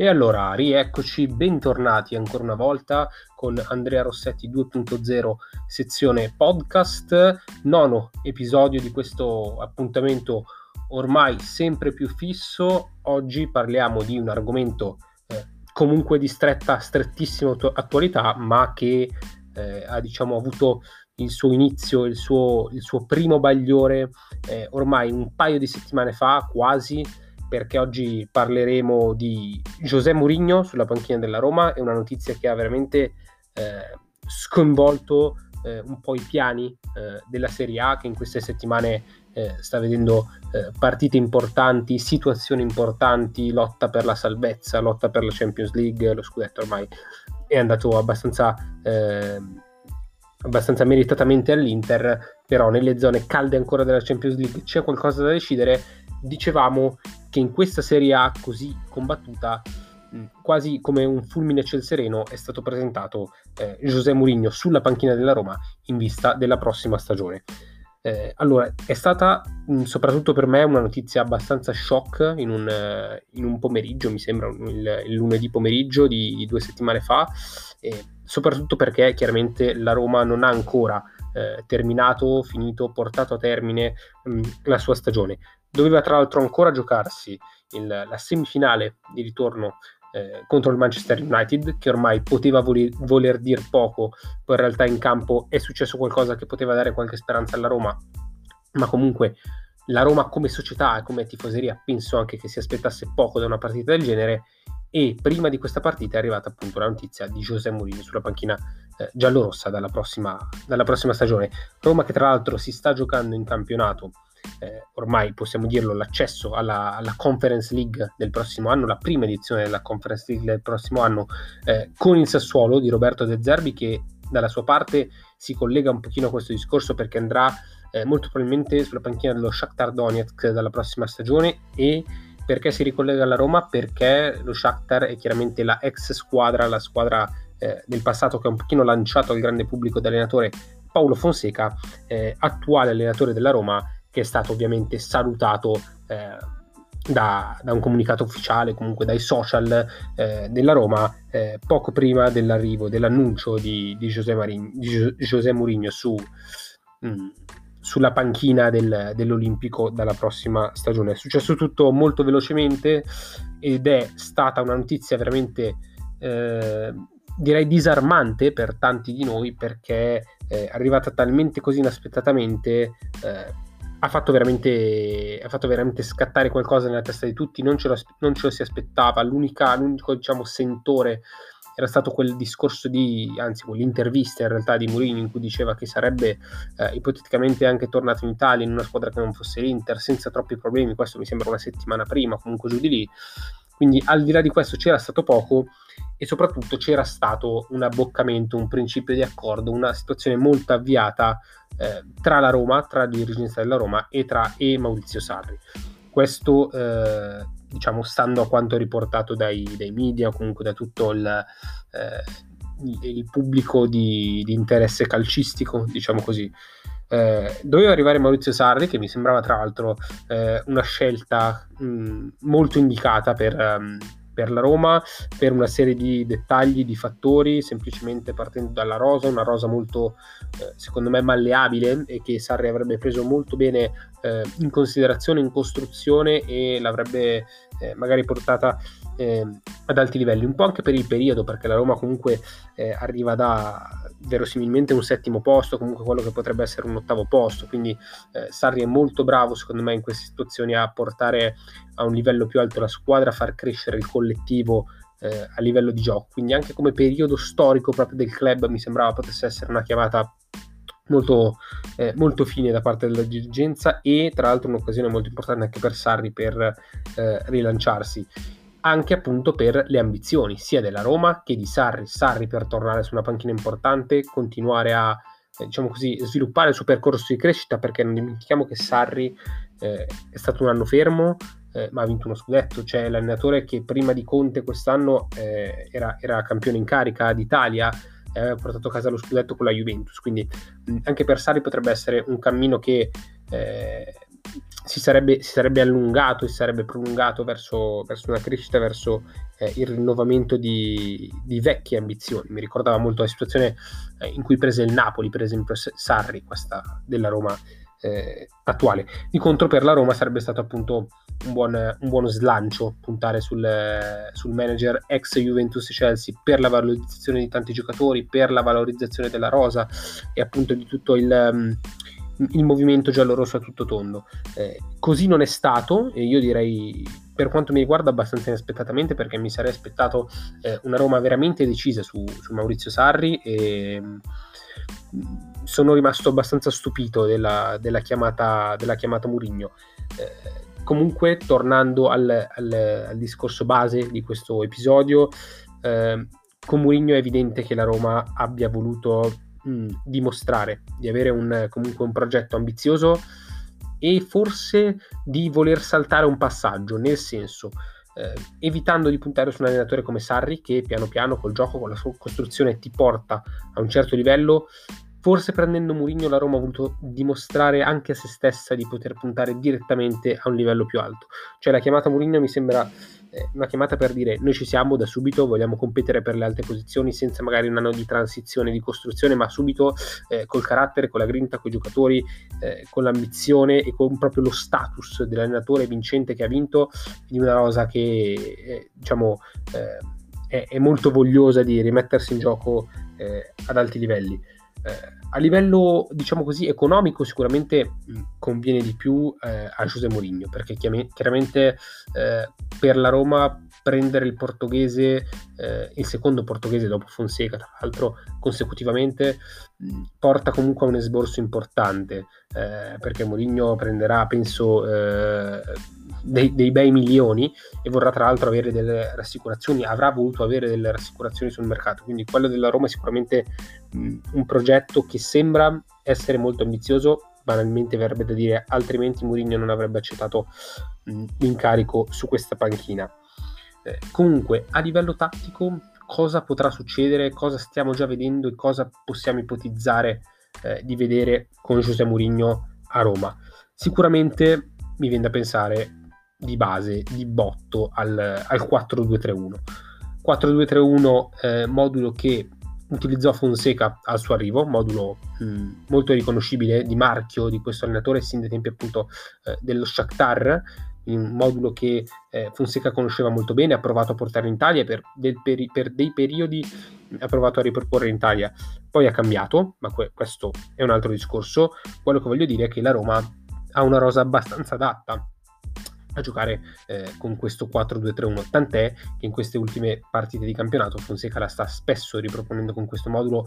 E allora, rieccoci, bentornati ancora una volta con Andrea Rossetti 2.0 sezione podcast, nono episodio di questo appuntamento ormai sempre più fisso. Oggi parliamo di un argomento eh, comunque di stretta, strettissima attualità, ma che eh, ha diciamo avuto il suo inizio, il suo, il suo primo bagliore eh, ormai un paio di settimane fa quasi perché oggi parleremo di José Mourinho sulla panchina della Roma, è una notizia che ha veramente eh, sconvolto eh, un po' i piani eh, della Serie A che in queste settimane eh, sta vedendo eh, partite importanti, situazioni importanti, lotta per la salvezza, lotta per la Champions League, lo scudetto ormai è andato abbastanza eh, abbastanza meritatamente all'Inter, però nelle zone calde ancora della Champions League c'è qualcosa da decidere. Dicevamo che in questa Serie A così combattuta, quasi come un fulmine ciel sereno, è stato presentato eh, José Mourinho sulla panchina della Roma in vista della prossima stagione. Eh, allora, è stata mh, soprattutto per me una notizia abbastanza shock in un, uh, in un pomeriggio, mi sembra il, il lunedì pomeriggio di, di, due settimane fa, eh, soprattutto perché chiaramente la Roma non ha ancora eh, terminato, finito, portato a termine mh, la sua stagione. Doveva tra l'altro ancora giocarsi il, la semifinale di ritorno eh, contro il Manchester United, che ormai poteva voler, voler dire poco, poi in realtà in campo è successo qualcosa che poteva dare qualche speranza alla Roma, ma comunque la Roma come società e come tifoseria penso anche che si aspettasse poco da una partita del genere e prima di questa partita è arrivata appunto la notizia di José Mourinho sulla panchina eh, giallorossa dalla prossima, dalla prossima stagione. Roma che tra l'altro si sta giocando in campionato eh, ormai possiamo dirlo, l'accesso alla, alla, Conference League del prossimo anno, la prima edizione della Conference League del prossimo anno, eh, con il Sassuolo di Roberto De Zerbi che dalla sua parte si collega un pochino a questo discorso perché andrà eh, molto probabilmente sulla panchina dello Shakhtar Donetsk dalla prossima stagione e perché si ricollega alla Roma? Perché lo Shakhtar è chiaramente la ex squadra, la squadra eh, del passato che ha un pochino lanciato al grande pubblico dell'allenatore Paolo Fonseca, eh, attuale allenatore della Roma, che è stato ovviamente salutato eh, da, da, un comunicato ufficiale, comunque dai social eh, della Roma, eh, poco prima dell'arrivo, dell'annuncio di, di, José, Marin, di José Mourinho su, mh, mm, sulla panchina del, dell'Olimpico dalla prossima stagione. È successo tutto molto velocemente ed è stata una notizia veramente eh, direi disarmante per tanti di noi perché è arrivata talmente così inaspettatamente eh, ha fatto, ha fatto veramente scattare qualcosa nella testa di tutti, non ce lo, non ce lo si aspettava, l'unico diciamo, sentore era stato quel discorso di, anzi quell'intervista in realtà di Mourinho in cui diceva che sarebbe eh, ipoteticamente anche tornato in Italia in una squadra che non fosse l'Inter senza troppi problemi, questo mi sembra una settimana prima, comunque giù di lì, quindi al di là di questo c'era stato poco e soprattutto c'era stato un abboccamento, un principio di accordo, una situazione molto avviata eh, tra la Roma, tra la dirigenza della Roma e tra e Maurizio Sarri. Questo eh, diciamo stando a quanto riportato dai, dai media o comunque da tutto il, eh, il pubblico di, di, interesse calcistico, diciamo così. Eh, doveva arrivare Maurizio Sarri, che mi sembrava tra l'altro eh, una scelta mh, molto indicata per, um, per la Roma per una serie di dettagli, di fattori, semplicemente partendo dalla rosa, una rosa molto eh, secondo me malleabile e che Sarri avrebbe preso molto bene eh, in considerazione in costruzione e l'avrebbe eh, magari portata eh, ad alti livelli, un po' anche per il periodo, perché la Roma comunque eh, arriva da verosimilmente un settimo posto, comunque quello che potrebbe essere un ottavo posto, quindi eh, Sarri è molto bravo secondo me in queste situazioni a portare a un livello più alto la squadra, a far crescere il collettivo eh, a livello di gioco, quindi anche come periodo storico proprio del club mi sembrava potesse essere una chiamata molto, eh, molto fine da parte della dirigenza e tra l'altro un'occasione molto importante anche per Sarri per eh, rilanciarsi anche appunto per le ambizioni sia della Roma che di Sarri. Sarri per tornare su una panchina importante, continuare a eh, diciamo così, sviluppare il suo percorso di crescita perché non dimentichiamo che Sarri eh, è stato un anno fermo eh, ma ha vinto uno scudetto, cioè l'allenatore che prima di Conte quest'anno eh, era, era, campione in carica d'Italia e aveva portato a casa lo scudetto con la Juventus, quindi anche per Sarri potrebbe essere un cammino che eh, si sarebbe, si sarebbe allungato e si sarebbe prolungato verso, verso una crescita, verso eh, il rinnovamento di, di, vecchie ambizioni. Mi ricordava molto la situazione eh, in cui prese il Napoli, per esempio Sarri, questa della Roma eh, attuale. Di contro per la Roma sarebbe stato appunto un buon, un buono slancio puntare sul, sul, manager ex Juventus Chelsea per la valorizzazione di tanti giocatori, per la valorizzazione della rosa e appunto di tutto il, mm, il movimento giallo-rosso a tutto tondo. Eh, così non è stato e io direi per quanto mi riguarda abbastanza inaspettatamente perché mi sarei aspettato eh, una Roma veramente decisa su, su Maurizio Sarri e mm, sono rimasto abbastanza stupito della, della chiamata, della chiamata Murigno. Eh, comunque, tornando al, al, al, discorso base di questo episodio, eh, con Murigno è evidente che la Roma abbia voluto mh, dimostrare di avere un, comunque un progetto ambizioso e forse di voler saltare un passaggio, nel senso eh, evitando di puntare su un allenatore come Sarri che piano piano col gioco, con la sua costruzione ti porta a un certo livello Forse prendendo Mourinho la Roma ha voluto dimostrare anche a se stessa di poter puntare direttamente a un livello più alto. Cioè la chiamata Mourinho mi sembra eh, una chiamata per dire noi ci siamo da subito, vogliamo competere per le alte posizioni senza magari un anno di transizione, di costruzione, ma subito eh, col carattere, con la grinta, con i giocatori, eh, con l'ambizione e con proprio lo status dell'allenatore vincente che ha vinto di una rosa che eh, diciamo eh, è, è, molto vogliosa di rimettersi in gioco eh, ad alti livelli. Eh, a livello, diciamo così, economico sicuramente mh, conviene di più eh, a José Mourinho, perché chiaramente eh, per la Roma prendere il portoghese, eh, il secondo portoghese dopo Fonseca, tra l'altro consecutivamente, mh, porta comunque a un esborso importante, eh, perché Mourinho prenderà, penso, eh, dei, dei, bei milioni e vorrà tra l'altro avere delle rassicurazioni, avrà voluto avere delle rassicurazioni sul mercato, quindi quello della Roma è sicuramente mh, un progetto che sembra essere molto ambizioso, banalmente verrebbe da dire altrimenti Mourinho non avrebbe accettato mh, l'incarico su questa panchina. Eh, comunque a livello tattico cosa potrà succedere, cosa stiamo già vedendo e cosa possiamo ipotizzare eh, di vedere con José Mourinho a Roma. Sicuramente mi viene da pensare di base, di botto al, al 4-2-3-1. 4-2-3-1 eh, modulo che utilizzò Fonseca al suo arrivo, modulo mh, molto riconoscibile di marchio di questo allenatore sin dai tempi appunto eh, dello Shakhtar, un modulo che eh, Fonseca conosceva molto bene, ha provato a portare in Italia per, peri- per dei periodi ha provato a riproporre in Italia, poi ha cambiato, ma que- questo è un altro discorso. Quello che voglio dire è che la Roma ha una rosa abbastanza adatta a giocare eh, con questo 4-2-3-1, tant'è che in queste ultime partite di campionato Fonseca la sta spesso riproponendo con questo modulo,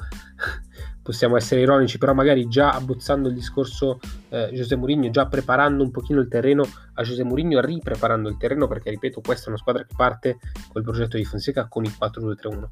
possiamo essere ironici, però magari già abbozzando il discorso eh, José Mourinho, già preparando un pochino il terreno a José Mourinho, ripreparando il terreno perché ripeto questa è una squadra che parte col progetto di Fonseca con il 4-2-3-1.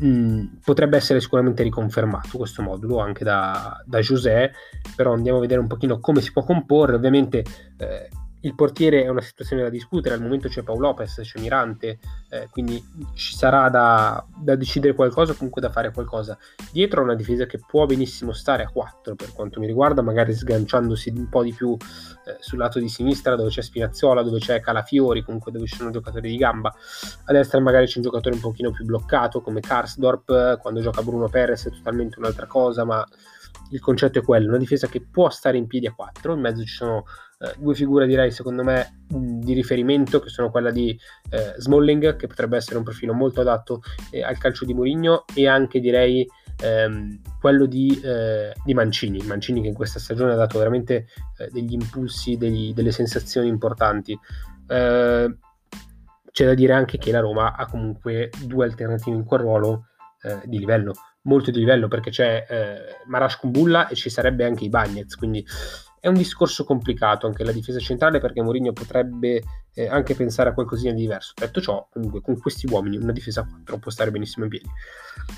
Mm, potrebbe essere sicuramente riconfermato questo modulo anche da, da José, però andiamo a vedere un pochino come si può comporre. Ovviamente eh, il portiere è una situazione da discutere, al momento c'è Paolo Lopez, c'è Mirante, eh, quindi ci sarà da, da, decidere qualcosa, comunque da fare qualcosa. Dietro una difesa che può benissimo stare a 4 per quanto mi riguarda, magari sganciandosi un po' di più eh, sul lato di sinistra dove c'è Spinazzola, dove c'è Calafiori, comunque dove ci sono giocatori di gamba. A destra magari c'è un giocatore un pochino più bloccato come Karsdorp, quando gioca Bruno Perez è totalmente un'altra cosa, ma il concetto è quello, una difesa che può stare in piedi a 4, in mezzo ci sono eh, due figure direi secondo me di riferimento che sono quella di eh, Smalling che potrebbe essere un profilo molto adatto eh, al calcio di Mourinho e anche direi ehm, quello di, eh, di, Mancini. Mancini che in questa stagione ha dato veramente eh, degli impulsi degli, delle sensazioni importanti. Eh, c'è da dire anche che la Roma ha comunque due alternative in quel ruolo di livello molto di livello perché c'è eh, Marash Kumbulla e ci sarebbe anche i Bagnets quindi è un discorso complicato anche la difesa centrale perché Mourinho potrebbe eh, anche pensare a qualcosina di diverso. Detto ciò, comunque con questi uomini una difesa a 4 può stare benissimo in piedi.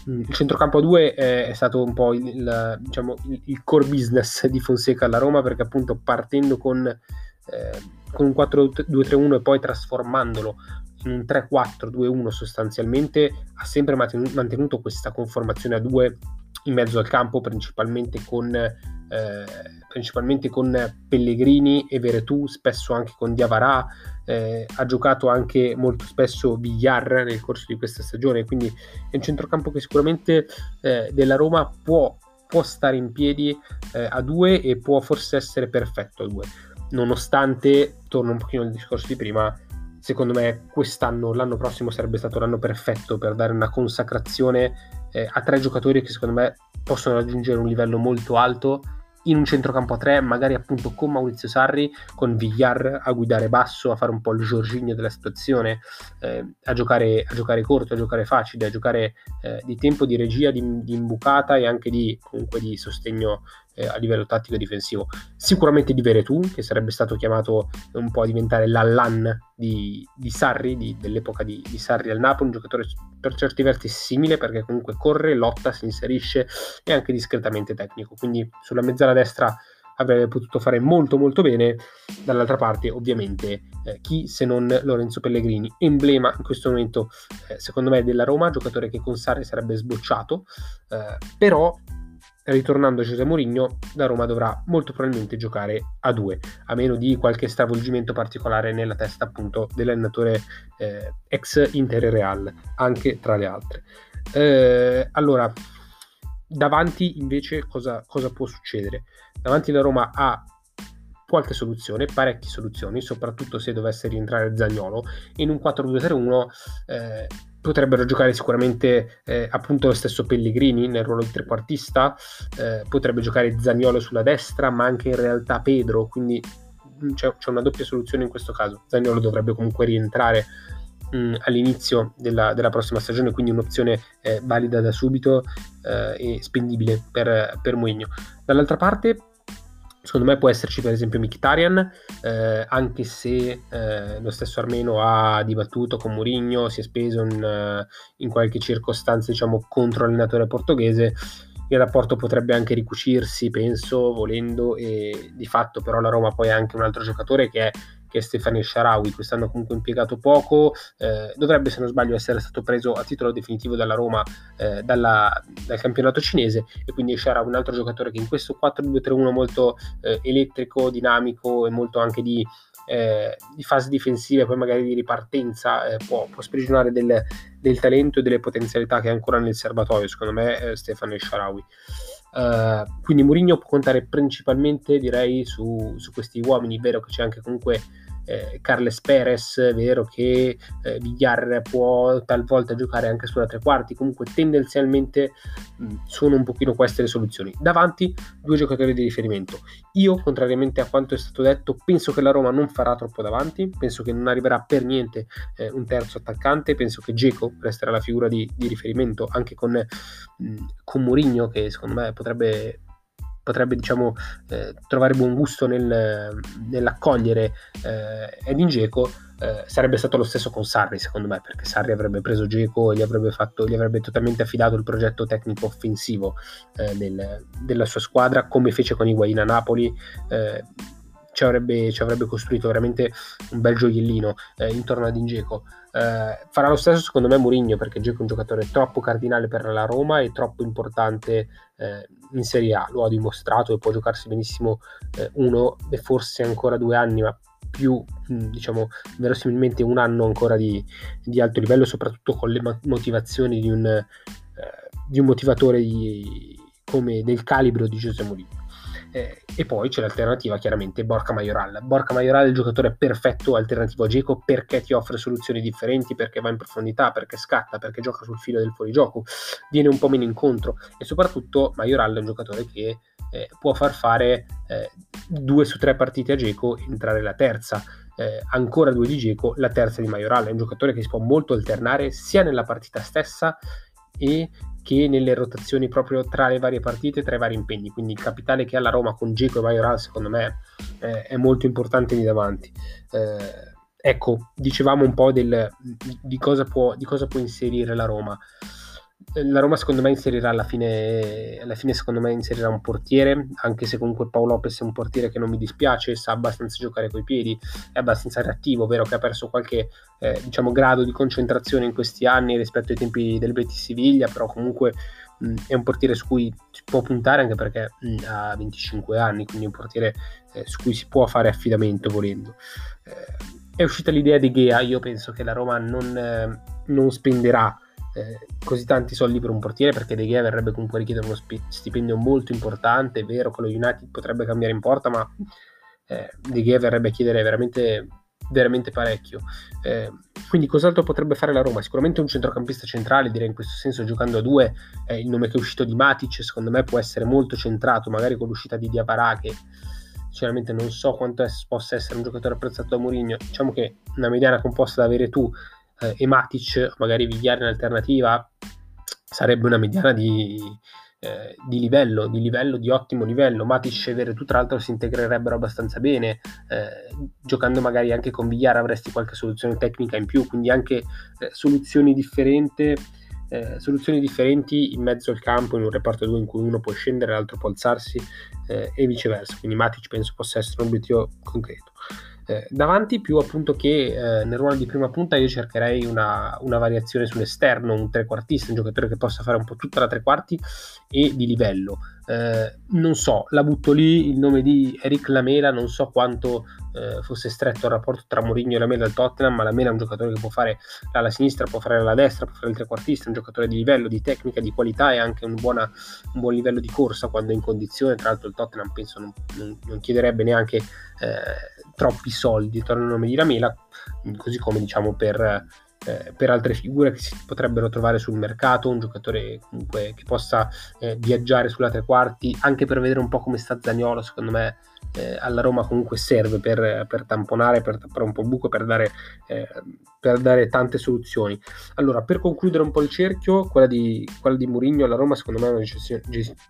Mm, il centrocampo a 2 eh, è stato un po' il, diciamo, il, il, core business di Fonseca alla Roma perché appunto partendo con, eh, con un 4-2-3-1 e poi trasformandolo in un 3-4-2-1 sostanzialmente ha sempre mantenuto questa conformazione a 2 in mezzo al campo, principalmente con, eh, principalmente con Pellegrini e Veretù, spesso anche con Diavarà, eh, ha giocato anche molto spesso Villar nel corso di questa stagione, quindi è un centrocampo che sicuramente eh, della Roma può, può, stare in piedi eh, a due e può forse essere perfetto a due, nonostante, torno un pochino al discorso di prima, secondo me quest'anno, l'anno prossimo sarebbe stato l'anno perfetto per dare una consacrazione eh, a tre giocatori che secondo me possono raggiungere un livello molto alto in un centrocampo a tre, magari appunto con Maurizio Sarri, con Villar a guidare basso, a fare un po' il Giorginio della situazione, eh, a, giocare, a, giocare, corto, a giocare facile, a giocare eh, di tempo, di regia, di, di, imbucata e anche di, comunque di sostegno eh, a livello tattico e difensivo. Sicuramente di Veretù, che sarebbe stato chiamato un po' a diventare l'Allan di, di Sarri, di, dell'epoca di, di, Sarri al Napoli, un giocatore per certi versi simile perché comunque corre, lotta, si inserisce e anche discretamente tecnico. Quindi sulla mezzala destra avrebbe potuto fare molto molto bene. Dall'altra parte, ovviamente, eh, chi se non Lorenzo Pellegrini, emblema in questo momento, eh, secondo me, della Roma, giocatore che con Sarri sarebbe sbocciato, eh, però ritornando José Mourinho, la Roma dovrà molto probabilmente giocare a due, a meno di qualche stravolgimento particolare nella testa appunto dell'allenatore eh, ex Inter Real, anche tra le altre. Eh, allora, davanti invece cosa, cosa può succedere? Davanti la Roma ha qualche soluzione, parecchie soluzioni, soprattutto se dovesse rientrare Zagnolo. In un 4-2-3-1 eh, potrebbero giocare sicuramente eh, appunto lo stesso Pellegrini nel ruolo di trequartista, eh, potrebbe giocare Zagnolo sulla destra, ma anche in realtà Pedro, quindi mm, c'è, c'è una doppia soluzione in questo caso. Zagnolo dovrebbe comunque rientrare mh, mm, all'inizio della, della, prossima stagione, quindi un'opzione eh, valida da subito eh, e spendibile per, per Mourinho. Dall'altra parte Secondo me può esserci per esempio Mkhitaryan, eh, anche se eh, lo stesso Armeno ha dibattuto con Mourinho, si è speso in, uh, in qualche circostanza diciamo contro l'allenatore portoghese, il rapporto potrebbe anche ricucirsi, penso, volendo, e di fatto però la Roma poi ha anche un altro giocatore che è che è Stefano Sharawi, quest'anno comunque impiegato poco, eh, dovrebbe se non sbaglio essere stato preso a titolo definitivo dalla Roma eh, dalla, dal campionato cinese e quindi Sharawi un altro giocatore che in questo 4-2-3-1 molto eh, elettrico, dinamico e molto anche di, eh, di fase difensiva e poi magari di ripartenza eh, può, può sprigionare del, del, talento e delle potenzialità che ha ancora nel serbatoio, secondo me eh, Stefano Sharawi. Uh, quindi Mourinho può contare principalmente direi su, su, questi uomini, è vero che c'è anche comunque eh, Carles Perez, è vero che eh, Villar può talvolta giocare anche sulla tre quarti, comunque tendenzialmente mh, sono un pochino queste le soluzioni. Davanti due giocatori di riferimento. Io, contrariamente a quanto è stato detto, penso che la Roma non farà troppo davanti, penso che non arriverà per niente eh, un terzo attaccante, penso che Geco resterà la figura di, di riferimento anche con, mh, con Mourinho che secondo me potrebbe potrebbe diciamo, eh, trovare buon gusto nel, nell'accogliere eh, Edin Dzeko eh, sarebbe stato lo stesso con Sarri secondo me perché Sarri avrebbe preso Dzeko e gli avrebbe, fatto, gli avrebbe totalmente affidato il progetto tecnico offensivo eh, del, della sua squadra come fece con Higuain a Napoli eh, ci avrebbe, ci avrebbe, costruito veramente un bel gioiellino eh, intorno ad Ingeco. Eh, farà lo stesso secondo me Mourinho perché Dzeko è un giocatore troppo cardinale per la Roma e troppo importante eh, in Serie A, lo ha dimostrato e può giocarsi benissimo eh, uno e forse ancora due anni, ma più diciamo verosimilmente un anno ancora di, di alto livello, soprattutto con le motivazioni di un, eh, di un motivatore di, come del calibro di Giuseppe Mourinho. Eh, e poi c'è l'alternativa chiaramente Borca Majoral. Borca Majoral è il giocatore perfetto alternativo a Geco perché ti offre soluzioni differenti, perché va in profondità, perché scatta, perché gioca sul filo del fuorigioco, viene un po' meno incontro e soprattutto Majoral è un giocatore che eh, può far fare eh, due su tre partite a Geco e entrare la terza. Eh, ancora due di Geco, la terza di Majoral. È un giocatore che si può molto alternare sia nella partita stessa e che nelle rotazioni proprio tra le varie partite, tra i vari impegni. Quindi il capitale che ha la Roma con Geco e Majoral, secondo me, eh, è molto importante lì davanti. Eh, ecco, dicevamo un po' del, di, cosa può, di cosa può inserire la Roma la Roma secondo me inserirà alla fine, alla fine secondo me inserirà un portiere, anche se comunque Paolo Lopez è un portiere che non mi dispiace, sa abbastanza giocare coi piedi, è abbastanza reattivo, vero che ha perso qualche eh, diciamo, grado di concentrazione in questi anni rispetto ai tempi del Betis Siviglia, però comunque mh, è un portiere su cui si può puntare anche perché mh, ha 25 anni, quindi è un portiere eh, su cui si può fare affidamento volendo. Eh, è uscita l'idea di Gea, io penso che la Roma non, eh, non spenderà eh, così tanti soldi per un portiere perché De Gea verrebbe comunque a richiedere uno stipendio molto importante, è vero che lo United potrebbe cambiare in porta, ma eh, De Gea verrebbe a chiedere veramente, veramente parecchio. Eh, quindi cos'altro potrebbe fare la Roma? Sicuramente un centrocampista centrale, direi in questo senso giocando a due, il nome che è uscito di Matic secondo me può essere molto centrato, magari con l'uscita di Diaparà che sinceramente non so quanto es- possa essere un giocatore apprezzato da Mourinho. Diciamo che una mediana composta da avere tu eh, e Matic, magari Vigliare in alternativa, sarebbe una mediana di, eh, di, livello, di livello, di ottimo livello. Matic e avere tu, tra l'altro, si integrerebbero abbastanza bene. Eh, giocando magari anche con Vigliare avresti qualche soluzione tecnica in più, quindi anche eh, soluzioni differenti eh, soluzioni differenti in mezzo al campo in un reparto 2 in cui uno può scendere, l'altro può alzarsi eh, e viceversa. Quindi Matic penso possa essere un obiettivo concreto. Eh, davanti più appunto che eh, nel ruolo di prima punta io cercherei una, una, variazione sull'esterno, un trequartista, un giocatore che possa fare un po' tutta la tre quarti e di livello. Eh, non so, la butto lì, il nome di Eric Lamela, non so quanto eh, fosse stretto il rapporto tra Mourinho e Lamela al Tottenham, ma Lamela è un giocatore che può fare alla sinistra, può fare alla destra, può fare il trequartista, un giocatore di livello, di tecnica, di qualità e anche un, buona, un buon livello di corsa quando è in condizione, tra l'altro il Tottenham penso non, non, non chiederebbe neanche eh, troppi soldi, torna il nome di Lamela, così come diciamo per eh, per altre figure che si potrebbero trovare sul mercato, un giocatore comunque che possa eh, viaggiare sulla tre quarti, anche per vedere un po' come sta Zagnolo, secondo me eh, alla Roma comunque serve per, per, tamponare, per tappare un po' il buco, per dare, eh, per dare tante soluzioni. Allora, per concludere un po' il cerchio, quella di, quella di Mourinho alla Roma secondo me è una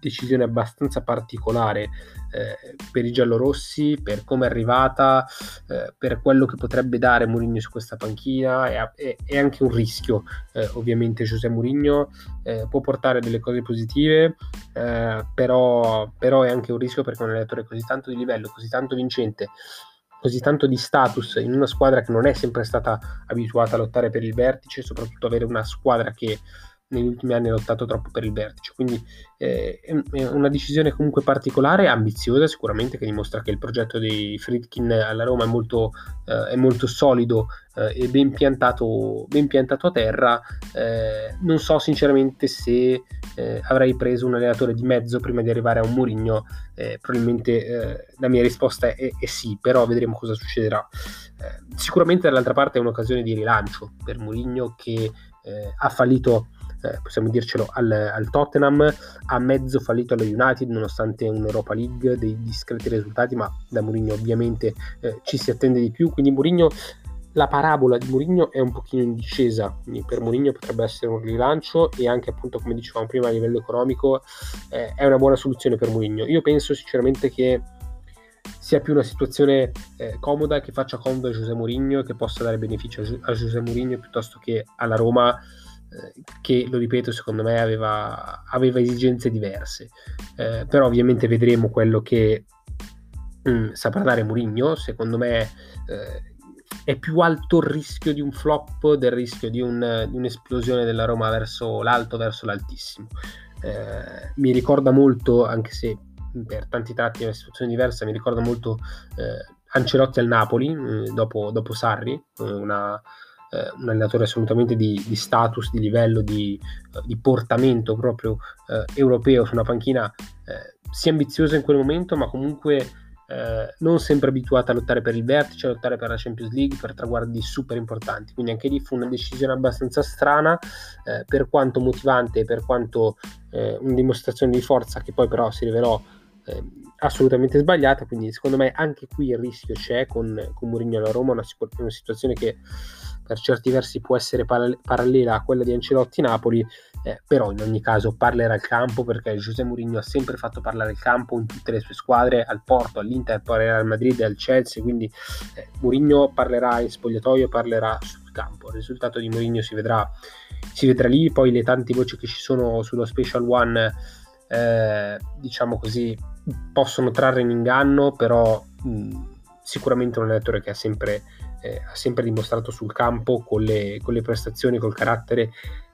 decisione, abbastanza particolare eh, per i giallorossi, per come è arrivata, eh, per quello che potrebbe dare Mourinho su questa panchina, è, è anche un rischio eh, ovviamente José Mourinho, eh, può portare delle cose positive, però, però è anche un rischio perché è un allenatore così tanto di livello, così tanto vincente, così tanto di status in una squadra che non è sempre stata abituata a lottare per il vertice, soprattutto avere una squadra che negli ultimi anni ha lottato troppo per il vertice. Quindi eh, è una decisione comunque particolare, ambiziosa sicuramente, che dimostra che il progetto di Friedkin alla Roma è molto, eh, è molto solido eh, e ben piantato, ben piantato a terra. Eh, non so sinceramente se eh, avrei preso un allenatore di mezzo prima di arrivare a un Murigno. Eh, probabilmente la mia risposta è, è, sì, però vedremo cosa succederà. sicuramente dall'altra parte è un'occasione di rilancio per Murigno che ha fallito eh, possiamo dircelo, al, al, Tottenham, ha mezzo fallito allo United nonostante un'Europa League, dei discreti risultati, ma da Mourinho ovviamente eh, ci si attende di più, quindi Mourinho la parabola di Mourinho è un pochino in discesa, quindi per Mourinho potrebbe essere un rilancio e anche appunto come dicevamo prima a livello economico eh, è una buona soluzione per Mourinho. Io penso sinceramente che sia più una situazione eh, comoda che faccia comodo a José Mourinho e che possa dare beneficio a, José Mourinho piuttosto che alla Roma eh, che lo ripeto secondo me aveva, aveva esigenze diverse. Eh, però ovviamente vedremo quello che mh, mm, saprà dare Mourinho. Secondo me eh, è più alto il rischio di un flop del rischio di, un, di un'esplosione della Roma verso l'alto verso l'altissimo. Eh, mi ricorda molto anche se per tanti tratti è una situazione diversa mi ricorda molto eh, Ancelotti al Napoli eh, dopo, dopo Sarri una eh, un allenatore assolutamente di, di, status, di livello, di, eh, di portamento proprio eh, europeo su una panchina eh, sia ambiziosa in quel momento, ma comunque eh, non sempre abituata a lottare per il vertice, a lottare per la Champions League, per traguardi super importanti. Quindi anche lì fu una decisione abbastanza strana, eh, per quanto motivante, per quanto una dimostrazione di forza che poi però si rivelò assolutamente sbagliata, quindi secondo me anche qui il rischio c'è con, con Mourinho alla Roma, una, una situazione che per certi versi può essere parallela a quella di Ancelotti-Napoli, eh, però in ogni caso parlerà il campo perché José Mourinho ha sempre fatto parlare il campo in tutte le sue squadre, al Porto, all'Inter, parlerà al Madrid e al Chelsea, quindi eh, Mourinho parlerà in spogliatoio, parlerà sul campo. Il risultato di Mourinho si vedrà, si vedrà lì, poi le tante voci che ci sono sullo Special One, eh, diciamo così, possono trarre in inganno, però mh, sicuramente un allenatore che ha sempre eh, ha sempre dimostrato sul campo con le, con le prestazioni, col carattere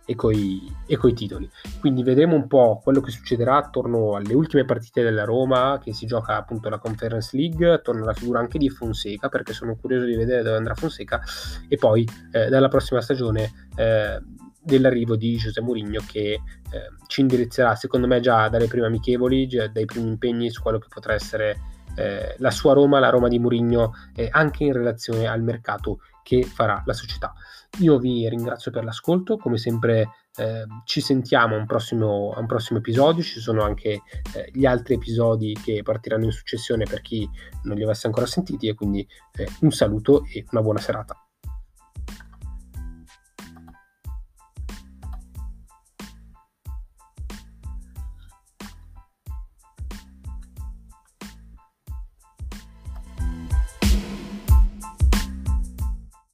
e coi, e titoli. Quindi vedremo un po' quello che succederà attorno alle ultime partite della Roma, che si gioca appunto la Conference League, attorno alla figura anche di Fonseca, perché sono curioso di vedere dove andrà Fonseca, e poi eh, dalla prossima stagione eh, dell'arrivo di José Mourinho che eh, ci indirizzerà secondo me già dalle prime amichevoli, dai primi impegni su quello che potrà essere eh, la sua Roma, la Roma di Mourinho, eh, anche in relazione al mercato che farà la società. Io vi ringrazio per l'ascolto, come sempre eh, ci sentiamo a un, prossimo, a un prossimo episodio, ci sono anche eh, gli altri episodi che partiranno in successione per chi non li avesse ancora sentiti e quindi eh, un saluto e una buona serata.